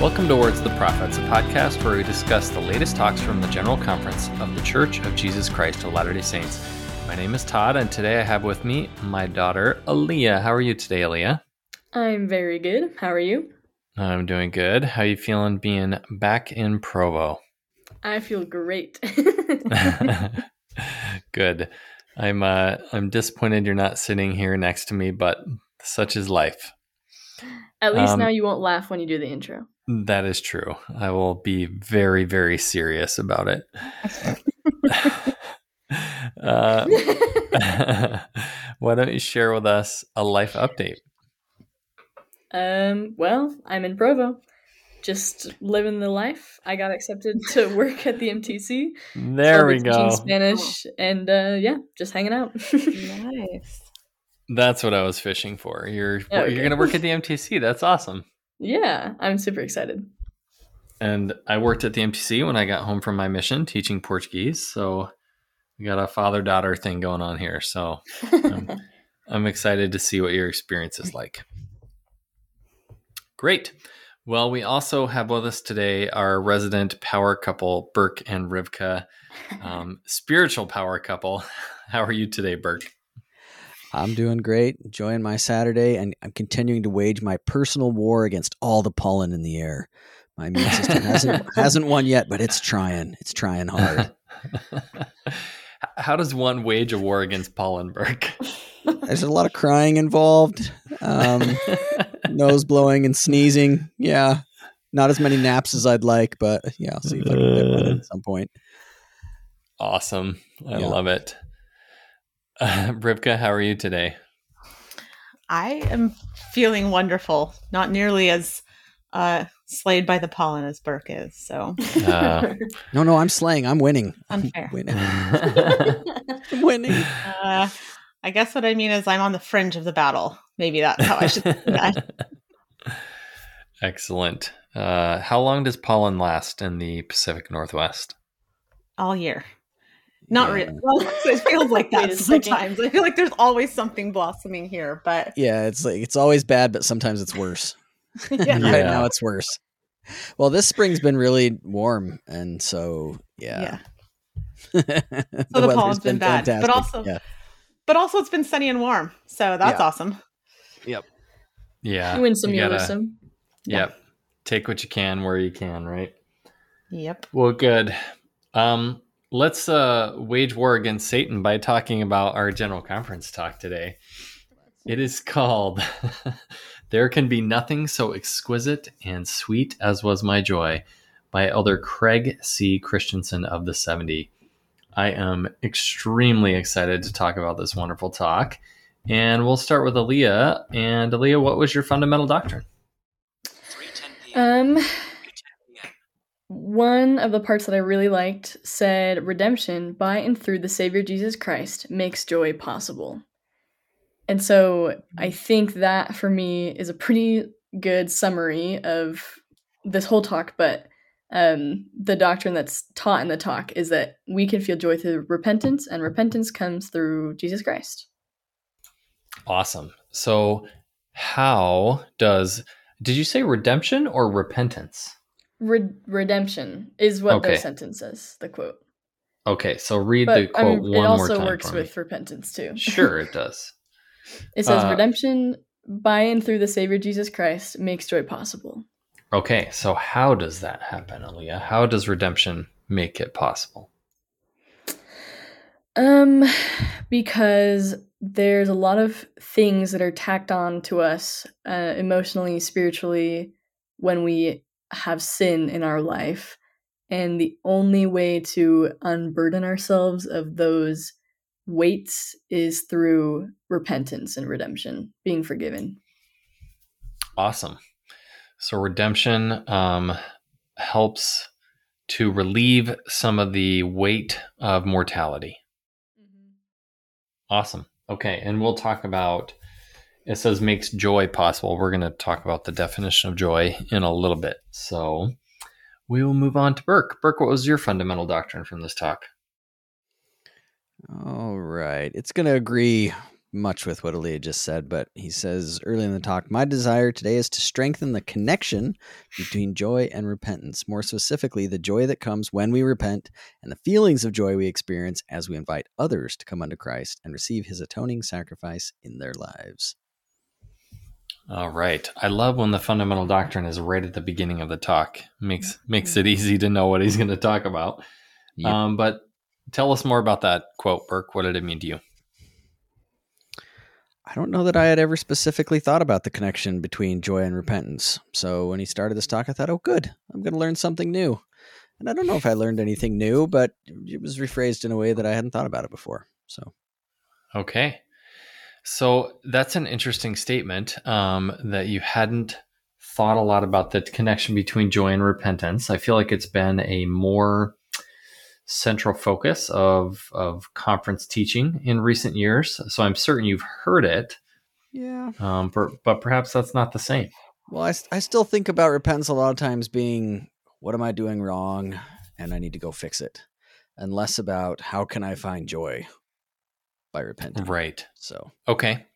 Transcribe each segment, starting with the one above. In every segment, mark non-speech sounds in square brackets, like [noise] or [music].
Welcome to Words of the Prophets, a podcast where we discuss the latest talks from the General Conference of the Church of Jesus Christ of Latter day Saints. My name is Todd, and today I have with me my daughter, Alia. How are you today, Alia? I'm very good. How are you? I'm doing good. How are you feeling being back in Provo? I feel great. [laughs] [laughs] good. I'm uh, I'm disappointed you're not sitting here next to me, but such is life. At least um, now you won't laugh when you do the intro. That is true. I will be very, very serious about it. [laughs] uh, [laughs] why don't you share with us a life update? Um, well, I'm in Provo, just living the life. I got accepted to [laughs] work at the MTC. There we go. Spanish and uh, yeah, just hanging out. nice. That's what I was fishing for. You're okay. you're gonna work at the MTC. That's awesome. Yeah, I'm super excited. And I worked at the MTC when I got home from my mission teaching Portuguese. So we got a father daughter thing going on here. So I'm, [laughs] I'm excited to see what your experience is like. Great. Well, we also have with us today our resident power couple, Burke and Rivka, [laughs] um, spiritual power couple. [laughs] How are you today, Burke? I'm doing great, enjoying my Saturday, and I'm continuing to wage my personal war against all the pollen in the air. My immune system hasn't [laughs] hasn't won yet, but it's trying. It's trying hard. [laughs] How does one wage a war against pollen, Burke? There's a lot of crying involved, um, [laughs] nose blowing and sneezing. Yeah, not as many naps as I'd like, but yeah, I'll see if I can get one at some point. Awesome, I yeah. love it. Uh, [laughs] Rivka, how are you today? I am feeling wonderful. Not nearly as uh, slayed by the pollen as Burke is. So, uh, no, no, I'm slaying. I'm winning. Unfair. [laughs] I'm [laughs] winning. I'm winning. Uh, I guess what I mean is I'm on the fringe of the battle. Maybe that's how I should say that. Excellent. Uh, how long does pollen last in the Pacific Northwest? All year. Not yeah. really. Well, [laughs] it feels like that sometimes. I feel like there's always something blossoming here, but yeah, it's like it's always bad, but sometimes it's worse. [laughs] [laughs] yeah. right now, it's worse. Well, this spring's been really warm, and so yeah. Yeah. the so the pollen's been, been bad, fantastic. but also, yeah. but also it's been sunny and warm, so that's yeah. awesome. Yep. Yeah. You win some, you, lose some. Yep. Take what you can where you can, right? Yep. Well, good. Um, let's uh, wage war against Satan by talking about our general conference talk today. It is called [laughs] There Can Be Nothing So Exquisite and Sweet as Was My Joy by Elder Craig C. Christensen of the 70. I am extremely excited to talk about this wonderful talk. And we'll start with Alia. And Alia, what was your fundamental doctrine? Um, one of the parts that I really liked said, Redemption by and through the Savior Jesus Christ makes joy possible. And so I think that for me is a pretty good summary of this whole talk, but um, the doctrine that's taught in the talk is that we can feel joy through repentance, and repentance comes through Jesus Christ. Awesome. So, how does, did you say redemption or repentance? Re- redemption is what okay. the sentence says, the quote. Okay, so read but, the quote um, one more time. It also works with repentance too. Sure, it [laughs] does. it says, uh, Redemption by and through the Savior Jesus Christ makes joy possible. Okay, so how does that happen, Alia? How does redemption make it possible? Um, because there's a lot of things that are tacked on to us uh, emotionally, spiritually, when we have sin in our life. And the only way to unburden ourselves of those weights is through repentance and redemption, being forgiven. Awesome. So redemption um, helps to relieve some of the weight of mortality. Mm-hmm. Awesome. Okay, and we'll talk about. It says makes joy possible. We're going to talk about the definition of joy in a little bit. So we will move on to Burke. Burke, what was your fundamental doctrine from this talk? All right. It's going to agree much with what Alia just said, but he says early in the talk, My desire today is to strengthen the connection between joy and repentance, more specifically, the joy that comes when we repent and the feelings of joy we experience as we invite others to come unto Christ and receive his atoning sacrifice in their lives. All right. I love when the fundamental doctrine is right at the beginning of the talk. Makes makes it easy to know what he's going to talk about. Yep. Um, but tell us more about that quote, Burke. What did it mean to you? I don't know that I had ever specifically thought about the connection between joy and repentance. So when he started this talk, I thought, oh, good, I'm going to learn something new. And I don't know if I learned anything new, but it was rephrased in a way that I hadn't thought about it before. So, okay. So that's an interesting statement um, that you hadn't thought a lot about the connection between joy and repentance. I feel like it's been a more central focus of of conference teaching in recent years. So I'm certain you've heard it. Yeah. Um, but, but perhaps that's not the same. Well, I, I still think about repentance a lot of times being what am I doing wrong and I need to go fix it, and less about how can I find joy by repenting. Right. So okay,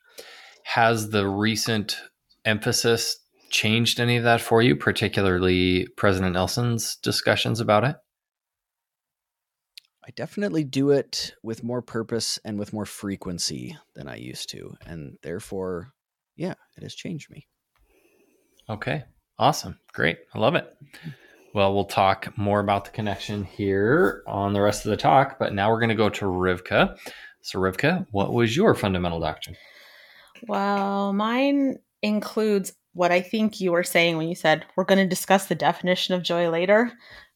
has the recent emphasis changed any of that for you, particularly President Nelson's discussions about it? I definitely do it with more purpose and with more frequency than I used to. And therefore, yeah, it has changed me. Okay. Awesome. Great. I love it. Well, we'll talk more about the connection here on the rest of the talk, but now we're going to go to Rivka. So, Rivka, what was your fundamental doctrine? Well, mine includes what I think you were saying when you said we're going to discuss the definition of joy later.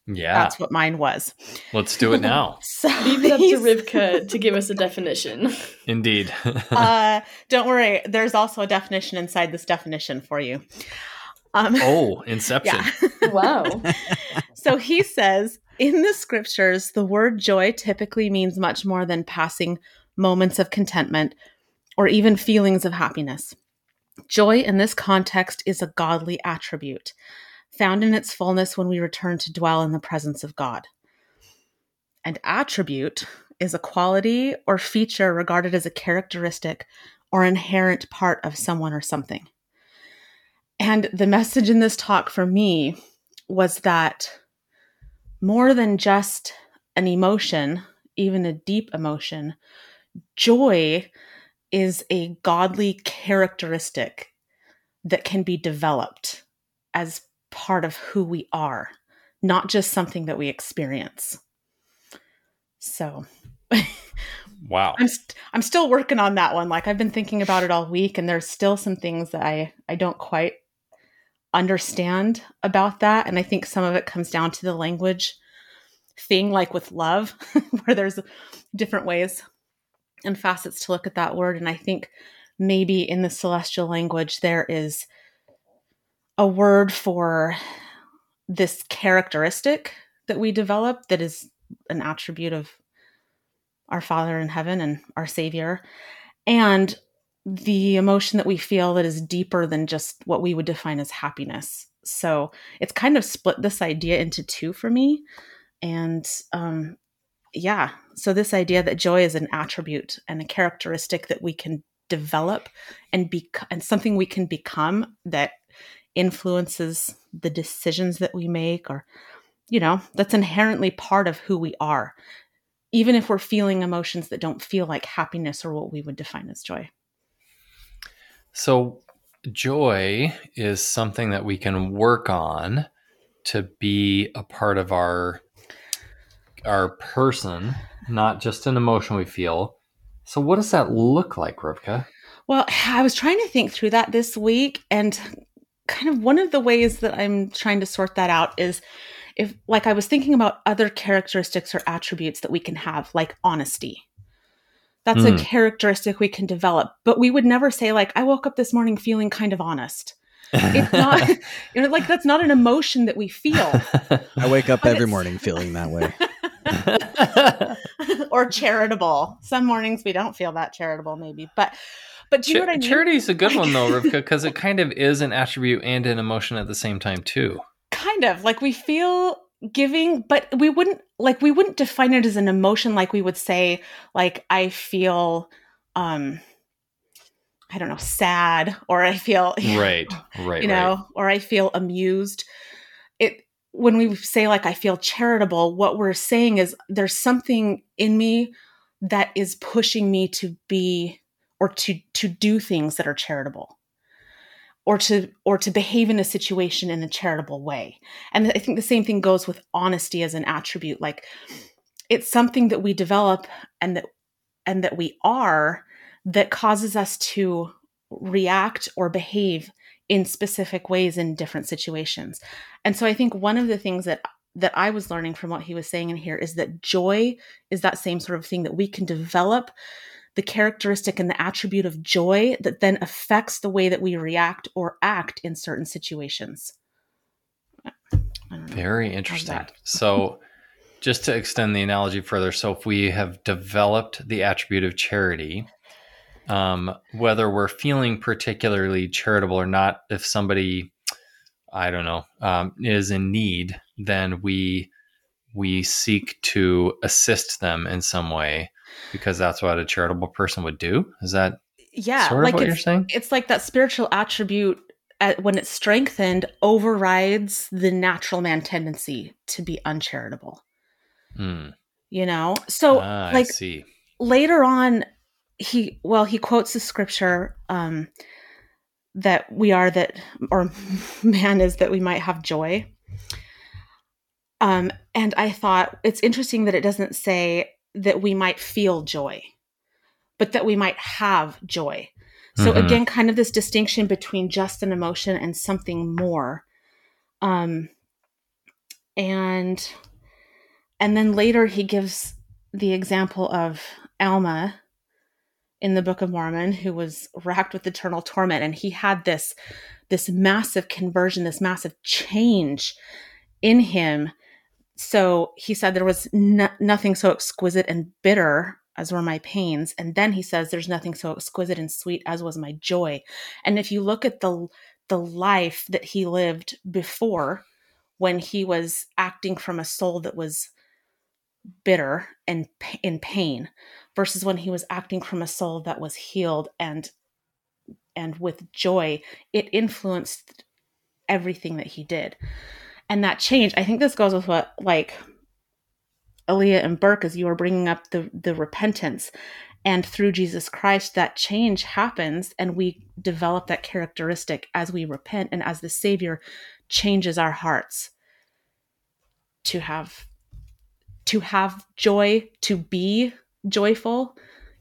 Yeah. That's what mine was. Let's do it [laughs] now. so Leave it up to [laughs] Rivka to give us a definition. [laughs] Indeed. uh, don't worry. There's also a definition inside this definition for you. Um, oh, Inception. Yeah. wow. so he says in the scriptures, the word joy typically means much more than passing moments of contentment or even feelings of happiness. Joy in this context is a godly attribute found in its fullness when we return to dwell in the presence of God. And attribute is a quality or feature regarded as a characteristic or inherent part of someone or something. And the message in this talk for me was that more than just an emotion, even a deep emotion, joy is a godly characteristic that can be developed as part of who we are, not just something that we experience. So, wow. I'm st- I'm still working on that one. Like I've been thinking about it all week and there's still some things that I I don't quite understand about that and I think some of it comes down to the language thing like with love [laughs] where there's different ways and facets to look at that word and I think maybe in the celestial language there is a word for this characteristic that we develop that is an attribute of our Father in heaven and our Savior, and the emotion that we feel that is deeper than just what we would define as happiness. So it's kind of split this idea into two for me. And um, yeah, so this idea that joy is an attribute and a characteristic that we can develop and be and something we can become that influences the decisions that we make or you know that's inherently part of who we are even if we're feeling emotions that don't feel like happiness or what we would define as joy. So joy is something that we can work on to be a part of our our person not just an emotion we feel so what does that look like rivka well i was trying to think through that this week and kind of one of the ways that I'm trying to sort that out is if like I was thinking about other characteristics or attributes that we can have like honesty. That's mm. a characteristic we can develop, but we would never say like I woke up this morning feeling kind of honest. It's not [laughs] [laughs] you know, like that's not an emotion that we feel. [laughs] I wake up But every morning feeling that way. [laughs] or charitable. Some mornings we don't feel that charitable, maybe. But but do you know what I mean? Charity is a good one though, [laughs] Rivka, because it kind of is an attribute and an emotion at the same time too. kind of like we feel giving but we wouldn't like we wouldn't define it as an emotion like we would say like i feel um i don't know sad or i feel Right, [laughs] right, you know or i feel amused when we say like i feel charitable what we're saying is there's something in me that is pushing me to be or to to do things that are charitable or to or to behave in a situation in a charitable way. And i think the same thing goes with honesty as an attribute. Like it's something that we develop and that and that we are that causes us to react or behave in specific ways in different situations and so i think one of the things that that i was learning from what he was saying in here is that joy is that same sort of thing that we can develop the characteristic and the attribute of joy that then affects the way that we react or act in certain situations. I don't know. Very interesting. So, just to extend the analogy further, so if we have developed the attribute of charity, um, whether we're feeling particularly charitable or not, if somebody, I don't know, um, is in need, then we we seek to assist them in some way because that's what a charitable person would do. Is that Yeah, sort of like what you're it's, saying? it's like that spiritual attribute at, when it's strengthened overrides the natural man tendency to be uncharitable. Hmm. You know, so Ah, I like see. later on he well he quotes the scripture um that we are that or [laughs] man is that we might have joy. Um and i thought it's interesting that it doesn't say that we might feel joy but that we might have joy. So Mhm. again kind of this distinction between just an emotion and something more. Um and and then later he gives the example of alma in the book of mormon who was racked with eternal torment and he had this this massive conversion this massive change in him. So he said there was no- nothing so exquisite and bitter as were my pains. And then he says there's nothing so exquisite and sweet as was my joy. And if you look at the the life that he lived before when he was acting from a soul that was bitter and in pain versus when he was acting from a soul that was healed and and with joy it influenced everything that he did. And that change i think this goes with what like Alia and Burke as you were bringing up the the repentance and through Jesus Christ that change happens and we develop that characteristic as we repent and as the savior changes our hearts to have to have joy to be joyful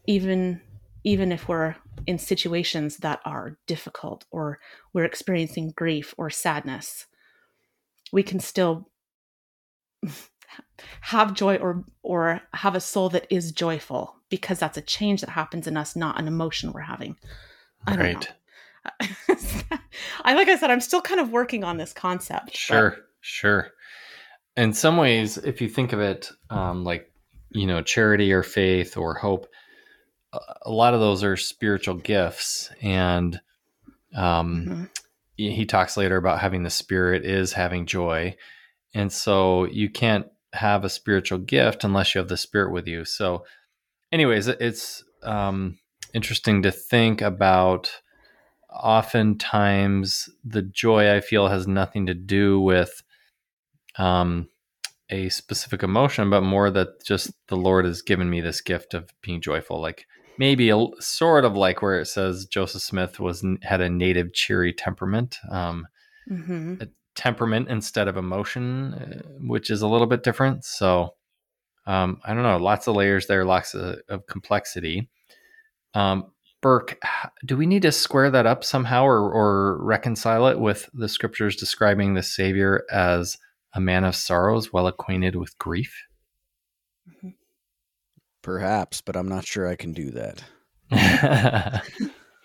even even if we're in situations that are difficult or we're experiencing grief or sadness we can still have joy or or have a soul that is joyful because that's a change that happens in us not an emotion we're having I Right. [laughs] I like I said, I'm still kind of working on this concept. but- Sure, sure. In some ways, if you think of it um, like, you know, charity or faith or hope, a- lot of those are spiritual gifts. And um, Mhm. he he talks later about having the spirit is having joy. And so you can't have a spiritual gift unless you have the spirit with you. So, anyways, it's um, interesting to think about. Oftentimes, the joy I feel has nothing to do with um, a specific emotion, but more that just the Lord has given me this gift of being joyful. Like maybe a sort of like where it says Joseph Smith was had a native cheery temperament. Um, Mhm. temperament instead of emotion, uh, which is a little bit different. So um, I don't know, lots of layers there, lots of, of complexity. Um, Burke, do we need to square that up somehow or, or reconcile it with the scriptures describing the Savior as a man of sorrows, well acquainted with grief? Mm-hmm. Perhaps, but I'm not sure I can do that. [laughs]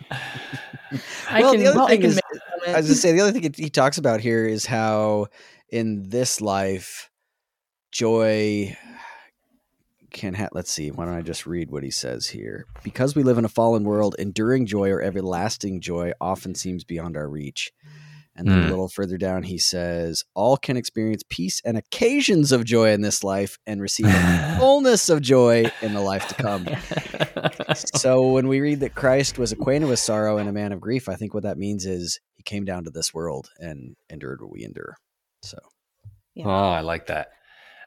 [laughs] I well, can, the other I thing can is, make a. I was to say the other thing he talks about here is how in this life, joy can have. Let's see. Why don't I just read what he says here? Because we live in a fallen world, enduring joy or everlasting joy often seems beyond our reach. And then Hmm. a little further down, he says, All can experience peace and occasions of joy in this life and receive a [laughs] fullness of joy in the life to come. [laughs] so when we read that Christ was acquainted with sorrow and a man of grief, I think what that means is he came down to this world and endured what we endure. So oh, I like that.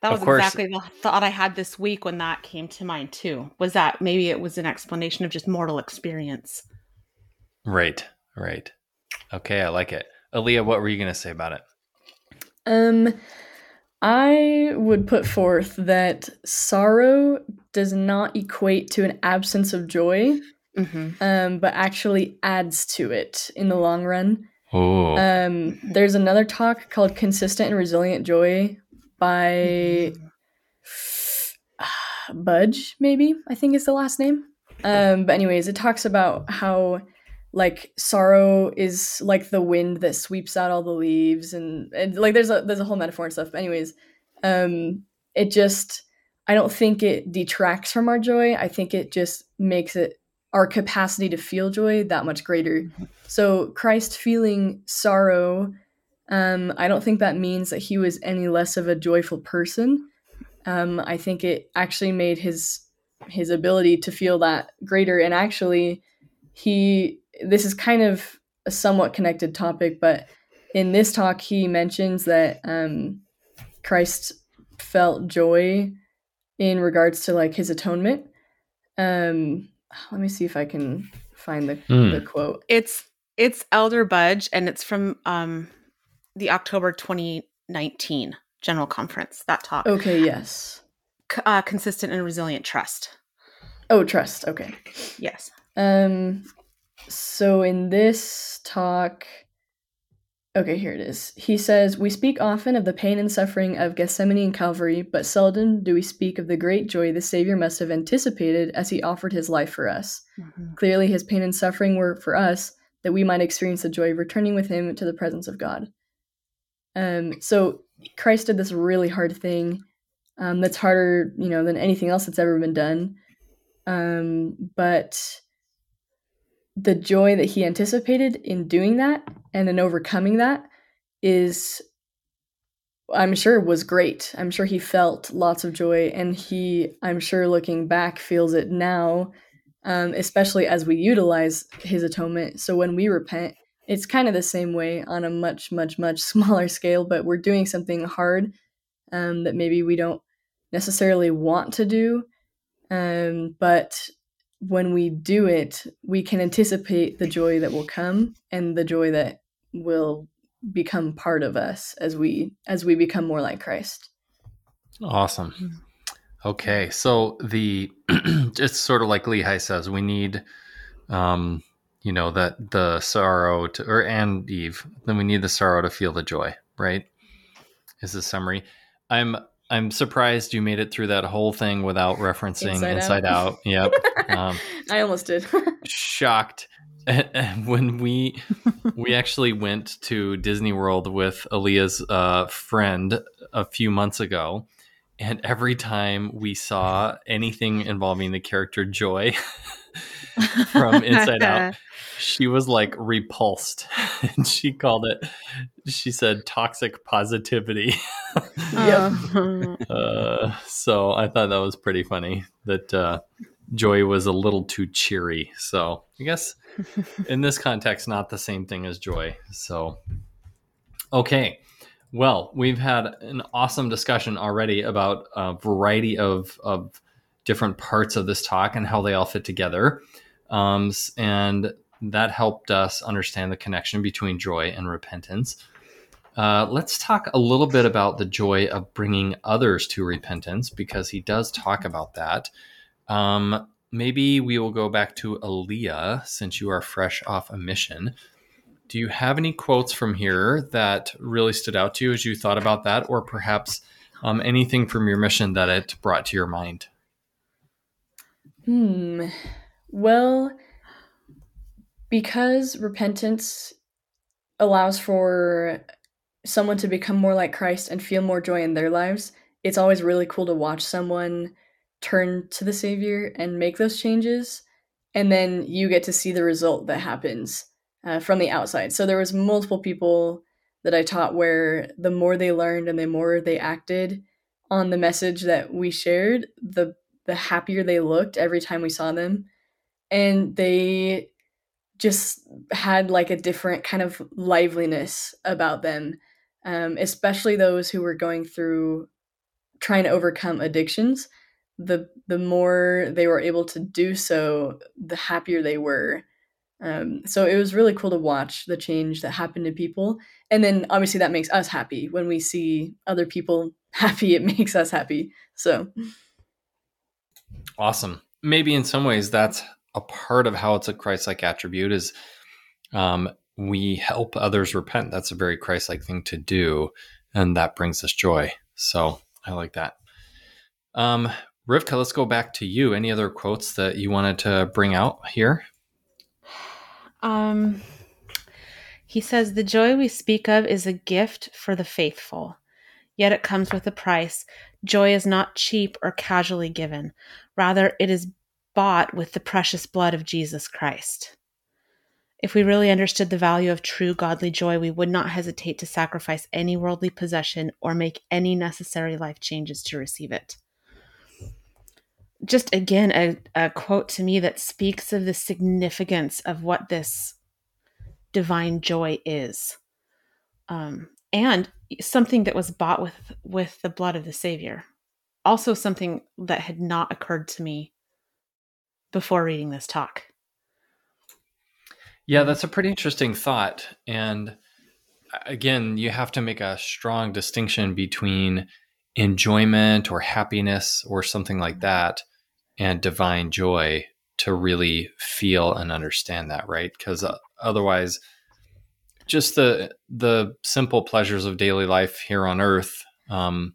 That Of was course- exactly the thought I had this week when that came to mind too. Was that maybe it was an explanation of just mortal experience? Right, right. Okay, I like it. Alia, what were you going to say about it? Um, I would put forth that sorrow does not equate to an absence of joy, Mm-hmm. um, but actually adds to it in the long run. Oh, Um, there's another talk called "Consistent and Resilient Joy" by [sighs] Budge, maybe I think is the last name. Um, but anyways, it talks about how like sorrow is like the wind that sweeps out all the leaves, and, and like there's a there's a whole metaphor and stuff. But anyways, um, it just I don't think it detracts from our joy. I think it just makes it our capacity to feel joy that much greater. So Christ feeling sorrow, um, I don't think that means that he was any less of a joyful person. Um, I think it actually made his his ability to feel that greater. And actually, he this is kind of a somewhat connected topic, but in this talk, he mentions that um, Christ felt joy in regards to like his atonement. Um, let me see if I can find the, Hmm. the quote. It's it's Elder Budge, and it's from um, the October 2019 General Conference. That talk, Okay, yes. C- uh, consistent and resilient trust. Oh, trust. Okay. Yes. Um so in this talk Okay, here it is. He says, "We speak often of the pain and suffering of Gethsemane and Calvary, but seldom do we speak of the great joy the Savior must have anticipated as he offered his life for us. Clearly his pain and suffering were for us that we might experience the joy of returning with him to the presence of God." Um so Christ did this really hard thing um, that's harder, you know, than anything else that's ever been done. Um, but the joy that he anticipated in doing that and in overcoming that is I'm sure was great. I'm sure he felt lots of joy and he I'm sure looking back feels it now um, especially as we utilize his atonement. So when we repent, it's kind of the same way on a much much much [laughs] smaller scale, but we're doing something hard um, that maybe we don't necessarily want to do. Um, but when we do it, we can anticipate the joy that will come and the joy that will become part of us as we as we become more like Christ. awesome. Okay, so the [clears throat] it's sort of like Lehi says, we need, um, you know, that the sorrow to, or and Eve, then we need the sorrow to feel the joy, right? Is the summary. I'm I'm surprised you made it through that whole thing without referencing Inside Inside, Out. Out. Yep. [laughs] Um, I almost did. [laughs] shocked [laughs] when we we actually went to Disney World with Alia's uh, friend a few months ago, and every time we saw anything involving the character Joy from Inside Out, she was like repulsed, [laughs] and she called it. She said toxic positivity. [laughs] uh, so I thought that was pretty funny that uh, Joy was a little too cheery. So I guess [laughs] in this context, not the same thing as joy. So, okay. Well, we've had an awesome discussion already about a variety of, of different parts of this talk and how they all fit together. Um, and that helped us understand the connection between joy and repentance. Uh, let's talk a little bit about the joy of bringing others to repentance because he does talk about that. Um, maybe we will go back to Alia since you are fresh off a mission. Do you have any quotes from here that really stood out to you as you thought about that, or perhaps um, anything from your mission that it brought to your mind? Hmm. Well, because repentance allows for someone to become more like Christ and feel more joy in their lives, it's always really cool to watch someone turn to the Savior and make those changes. And then you get to see the result that happens uh, from the outside. So there was multiple people that I taught where the more they learned and the more they acted on the message that we shared, the the happier they looked every time we saw them. And they just had like a different kind of liveliness about them, um, especially those who were going through trying to overcome addictions. The the more they were able to do so, the happier they were. Um, so it was really cool to watch the change that happened to people, and then obviously that makes us happy when we see other people [laughs] happy. It makes us happy. So awesome. Maybe in some ways that's a part of how it's a Christ-like attribute is um, we help others repent. That's a very Christ-like thing to do, and that brings us joy. So I like that. Um, Rivka, let's go back to you. Any other quotes that you wanted to bring out here? Um, he says, The joy we speak of is a gift for the faithful, yet it comes with a price. Joy is not cheap or casually given. Rather, it is bought with the precious blood of Jesus Christ. If we really understood the value of true godly joy, we would not hesitate to sacrifice any worldly possession or make any necessary life changes to receive it. Just again, a, a quote to me that speaks of the significance of what this divine joy is. Um, and something that was bought with with the blood of the savior also something that had not occurred to me before reading this talk. Yeah, that's a pretty interesting thought. And again, you have to make a strong distinction between enjoyment or happiness or something like that and divine joy to really feel and understand that, right? Because uh, otherwise, just the the simple pleasures of daily life here on earth, um,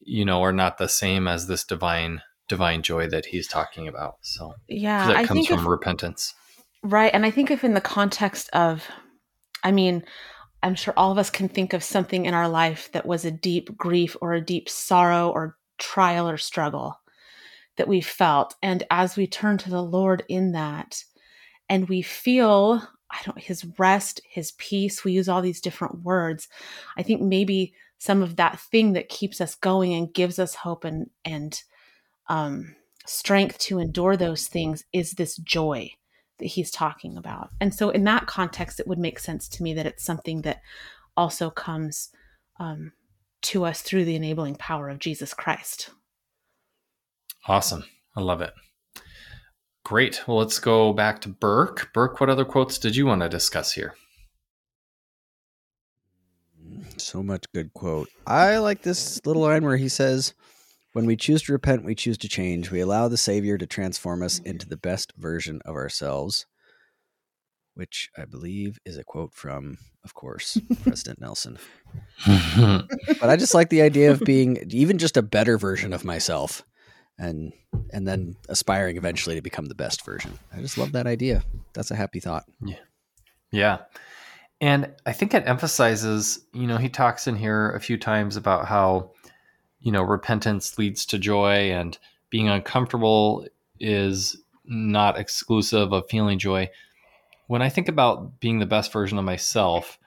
you know, are not the same as this divine divine joy that he's talking about. So yeah, that comes from if, repentance, right? And I think if in the context of, I mean, I'm sure all of us can think of something in our life that was a deep grief or a deep sorrow or trial or struggle that we felt, and as we turn to the Lord in that, and we feel I don't his rest, his peace. We use all these different words. I think maybe some of that thing that keeps us going and gives us hope and and um, strength to endure those things is this joy that he's talking about. And so, in that context, it would make sense to me that it's something that also comes um, to us through the enabling power of Jesus Christ. Awesome. I love it. Great. Well, let's go back to Burke. Burke, what other quotes did you want to discuss here? So much good quote. I like this little line where he says, when we choose to repent, we choose to change. We allow the Savior to transform us into the best version of ourselves, which I believe is a quote from, of course, President Nelson. but I just like the idea of being even just a better version of myself and and then aspiring eventually to become the best version. I just love that idea. That's a happy thought. Yeah. Yeah. And I think it emphasizes, you know, he talks in here a few times about how you know, repentance leads to joy and being uncomfortable is not exclusive of feeling joy. When I think about being the best version of myself,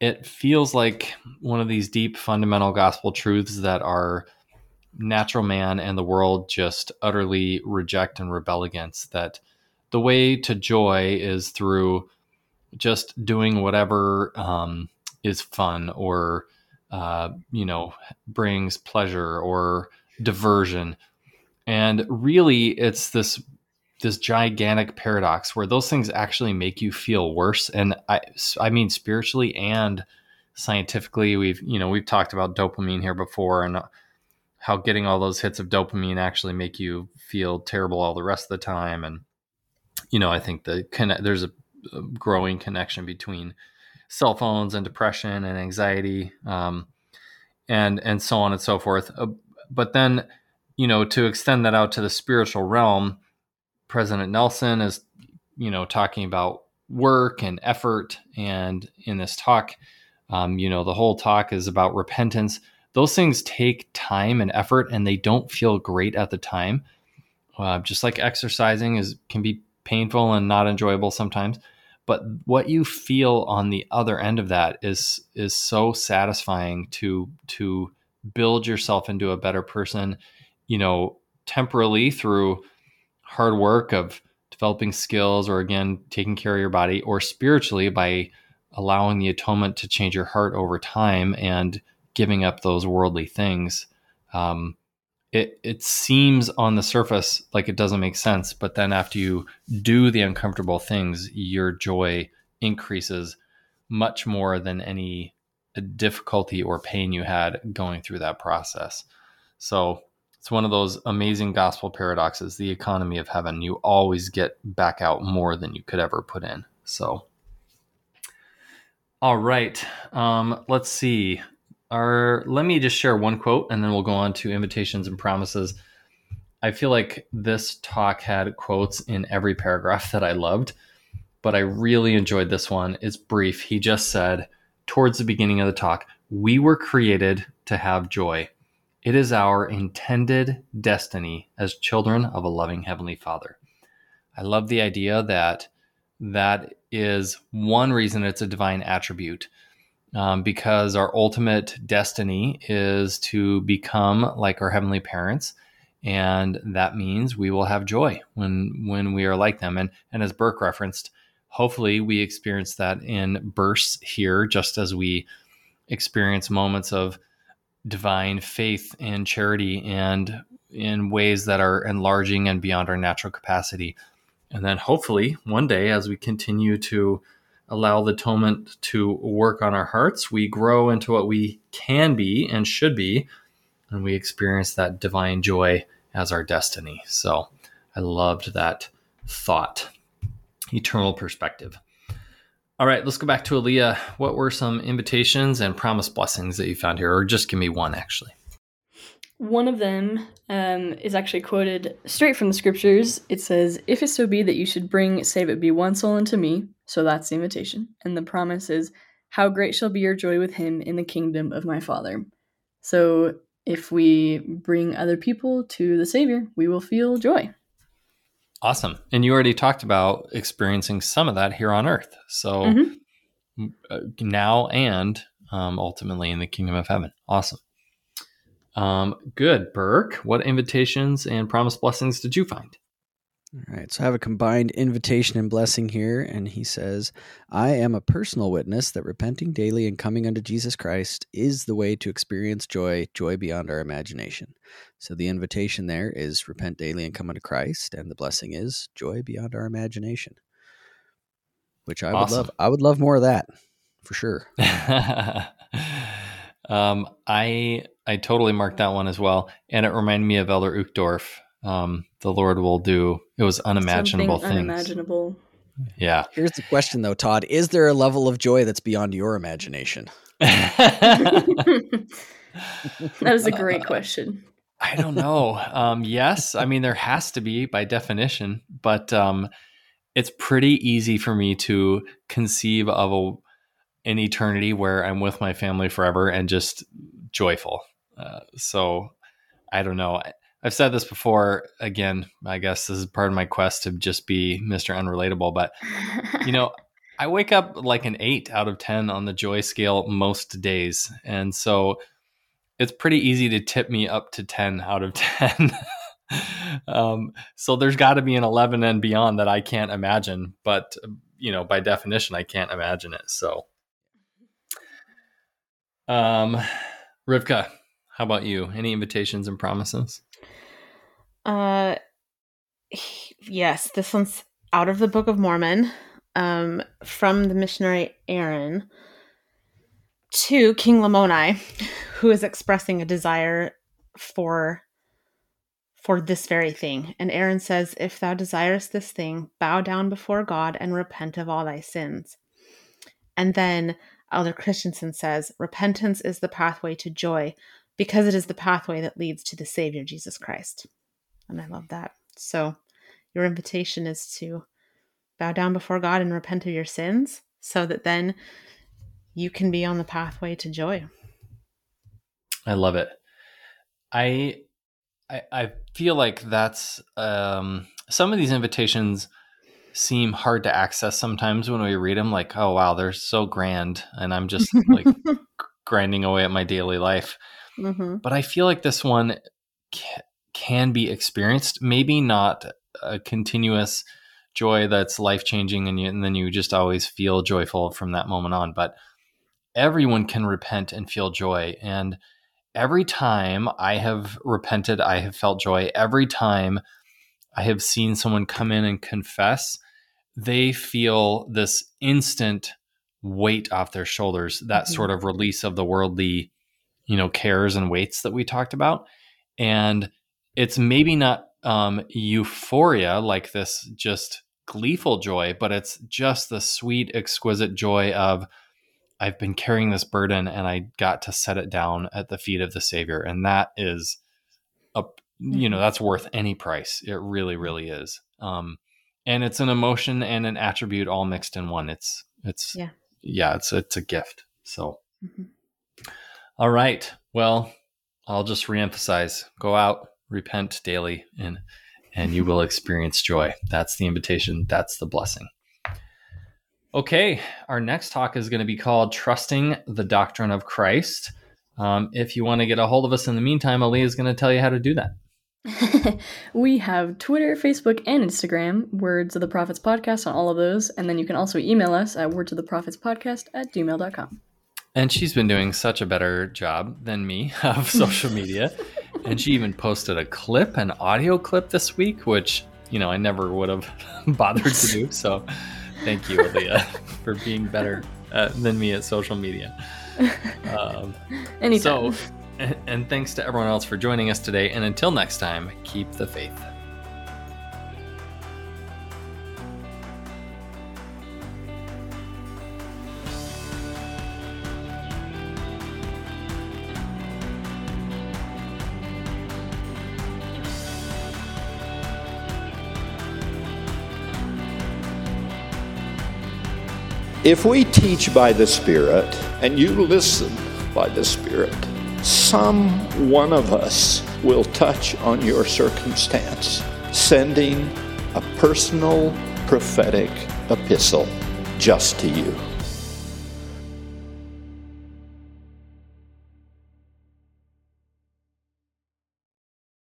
it feels like one of these deep fundamental gospel truths that our natural man and the world just utterly reject and rebel against. That the way to joy is through just doing whatever um, is fun or uh, you know, brings pleasure or diversion. And really, it's this this gigantic paradox where those things actually make you feel worse. And I, I mean, spiritually and scientifically, we've you know we've talked about dopamine here before and how getting all those hits of dopamine actually make you feel terrible all the rest of the time. And you know, I think the connect there's a, a growing connection between cell phones and depression and anxiety, um, and and so on and so forth. Uh, but then, you know, to extend that out to the spiritual realm, President Nelson is, you know, talking about work and effort. And in this talk, um, you know, the whole talk is about repentance. Those things take time and effort, and they don't feel great at the time. Uh, just like exercising is can be painful and not enjoyable sometimes but what you feel on the other end of that is is so satisfying to to build yourself into a better person you know temporally through hard work of developing skills or again taking care of your body or spiritually by allowing the atonement to change your heart over time and giving up those worldly things. Um, it it seems on the surface like it doesn't make sense, but then after you do the uncomfortable things, your joy increases much more than any difficulty or pain you had going through that process. So it's one of those amazing gospel paradoxes, the economy of heaven. You always get back out more than you could ever put in. So, all right, um, let's see let me just share one quote and then we'll go on to invitations and promises. I feel like this talk had quotes in every paragraph that I loved, but I really enjoyed this one. It's brief. He just said towards the beginning of the talk, we were created to have joy. It is our intended destiny as children of a loving heavenly Father. I love the idea that that is one reason it's a divine attribute um, because our ultimate destiny is to become like our heavenly parents. And that means we will have joy when when we are like them. And and as burke referenced hopefully we experience that in bursts here just as we experience moments of divine faith and charity and in ways that are enlarging and beyond our natural capacity. And then hopefully one day as we continue to allow the atonement to work on our hearts, we grow into what we can be and should be, and we experience that divine joy as our destiny. So I loved that thought, eternal perspective. All right, let's go back to Alia. What were some invitations and promised blessings that you found here? Or just give me one, actually. One of them um, is actually quoted straight from the scriptures. It says, If it so be that you should bring, save it be one soul unto me. So that's the invitation. And the promise is, How great shall be your joy with him in the kingdom of my Father. So if we bring other people to the Savior, we will feel joy. Awesome. And you already talked about experiencing some of that here on earth. So mm-hmm. Uh, now and um, ultimately in the kingdom of heaven. Awesome. Um, good, Burke. What invitations and promised blessings did you find? All right, so I have a combined invitation and blessing here, and he says, I am a personal witness that repenting daily and coming unto Jesus Christ is the way to experience joy, joy beyond our imagination. So the invitation there is repent daily and come unto Christ, and the blessing is joy beyond our imagination. Which I awesome. would love. I would love more of that for sure. [laughs] um, I I totally marked that one as well, and it reminded me of Elder Uchtdorf. Um, the Lord will do. It was unimaginable Something things. Unimaginable. Yeah. Here's the question, though, Todd: Is there a level of joy that's beyond your imagination? [laughs] that is a great question. I don't know. Um, yes, I mean there has to be by definition, but um, it's pretty easy for me to conceive of a, an eternity where I'm with my family forever and just joyful. Uh, so I don't know. I've said this before. Again, I guess this is part of my quest to just be Mr. Unrelatable. But, you know, [laughs] I wake up like an eight out of 10 on the joy scale most days. And so it's pretty easy to tip me up to 10 out of [laughs] 10. um, so there's got to be an 11 and beyond that I can't imagine. But, you know, by definition, I can't imagine it. So, um, Rivka, how about you? Any invitations and promises? Uh, yes, this one's out of the Book of Mormon, um, from the missionary Aaron to King Lamoni, who is expressing a desire for for this very thing. And Aaron says, If thou desirest this thing, bow down before God and repent of all thy sins. And then Elder Christensen says, Repentance is the pathway to joy, because it is the pathway that leads to the Savior, Jesus Christ. And I love that. So, your invitation is to bow down before God and repent of your sins so that then you can be on the pathway to joy. I love it. I I, I feel like that's um, some of these invitations seem hard to access sometimes when we read them. Like, oh wow, they're so grand, and I'm just like [laughs] grinding away at my daily life. Mm-hmm. But I feel like this one ca- can be experienced. Maybe not a continuous joy that's life changing, and, and then you just always feel joyful from that moment on. But everyone can repent and feel joy, and every time I have repented, I have felt joy. Every time I have seen someone come in and confess, they feel this instant weight off their shoulders, that mm-hmm. sort of release of the worldly, you know, cares and weights that we talked about. And it's maybe not um, euphoria like this, just gleeful joy, but it's just the sweet, exquisite joy of, I've been carrying this burden and I got to set it down at the feet of the Savior. And that is a, you know, mm-hmm. that's worth any price. It really, really is. Um, and it's an emotion and an attribute all mixed in one. It's, it's, yeah, yeah it's, it's a gift. So, mm-hmm. All right. Well, I'll just reemphasize go out, repent daily, and, and you will experience joy. That's the invitation. That's the blessing. Okay, our next talk is going to be called Trusting the Doctrine of Christ. Um, if you want to get a hold of us in the meantime, Ali is going to tell you how to do that. [laughs] we have Twitter, Facebook, and Instagram, Words of the Prophets Podcast on all of those. And then you can also email us at words of the prophets podcast at gmail.com. And she's been doing such a better job than me [laughs] of [laughs] social media. and she even posted a clip, an audio clip this week, which, you know, I never would have [laughs] bothered to do. So Thank you, Alia, for being better uh, than me at social media. Um, Anytime. So, and, and thanks to everyone else for joining us today. And until next time, keep the faith. If we teach by the Spirit and you listen by the Spirit, some one of us will touch on your circumstance, sending a personal prophetic epistle just to you.